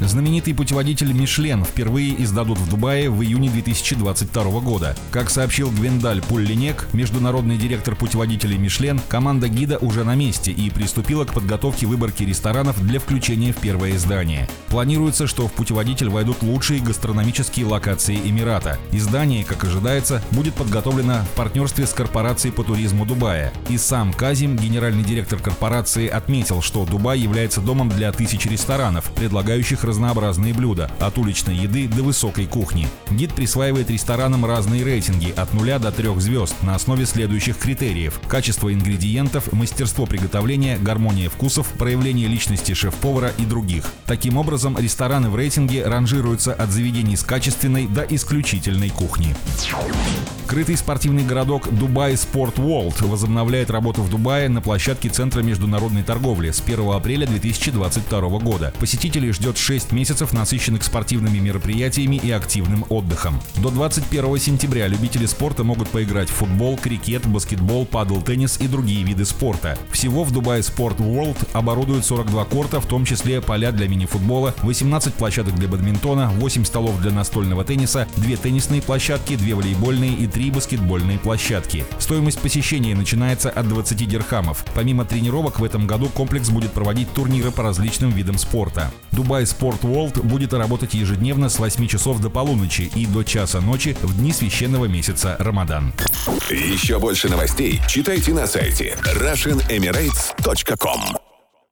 Знаменитый путеводитель «Мишлен» впервые издадут в Дубае в июне 2022 года. Как сообщил Гвендаль Пуллинек, международный директор путеводителей «Мишлен», команда гида уже на месте и приступила к подготовке выборки ресторанов для включения в первое издание. Планируется, что в путеводитель войдут лучшие гастрономические локации Эмирата. Издание, как ожидается, будет подготовлено в партнерстве с корпорацией по туризму Дубая. И сам Казим, генеральный директор корпорации, отметил, что Дубай является домом для тысяч ресторанов, предлагающих разнообразные блюда, от уличной еды до высокой кухни. Гид присваивает ресторанам разные рейтинги от 0 до 3 звезд на основе следующих критериев. Качество ингредиентов, мастерство приготовления, гармония вкусов, проявление личности шеф-повара и других. Таким образом, рестораны в рейтинге ранжируются от заведений с качественной до исключительной кухни. Крытый спортивный городок Дубай Спорт World возобновляет работу в Дубае на площадке Центра международной торговли с 1 апреля 2022 года. Посетителей ждет 6 месяцев, насыщенных спортивными мероприятиями и активным отдыхом. До 21 сентября любители спорта могут поиграть в футбол, крикет, баскетбол, падл-теннис и другие виды спорта. Всего в Дубае Спорт World оборудуют 42 корта, в том числе поля для мини-футбола, 18 площадок для бадминтона, 8 столов для настольного тенниса, 2 теннисные площадки, 2 волейбольные и 3 баскетбольные площадки. Стоимость посещения начинается от 20 дирхамов. Помимо тренировок в этом году комплекс будет проводить турниры по различным видам спорта. Дубай Спорт World будет работать ежедневно с 8 часов до полуночи и до часа ночи в дни священного месяца Рамадан. Еще больше новостей читайте на сайте RussianEmirates.com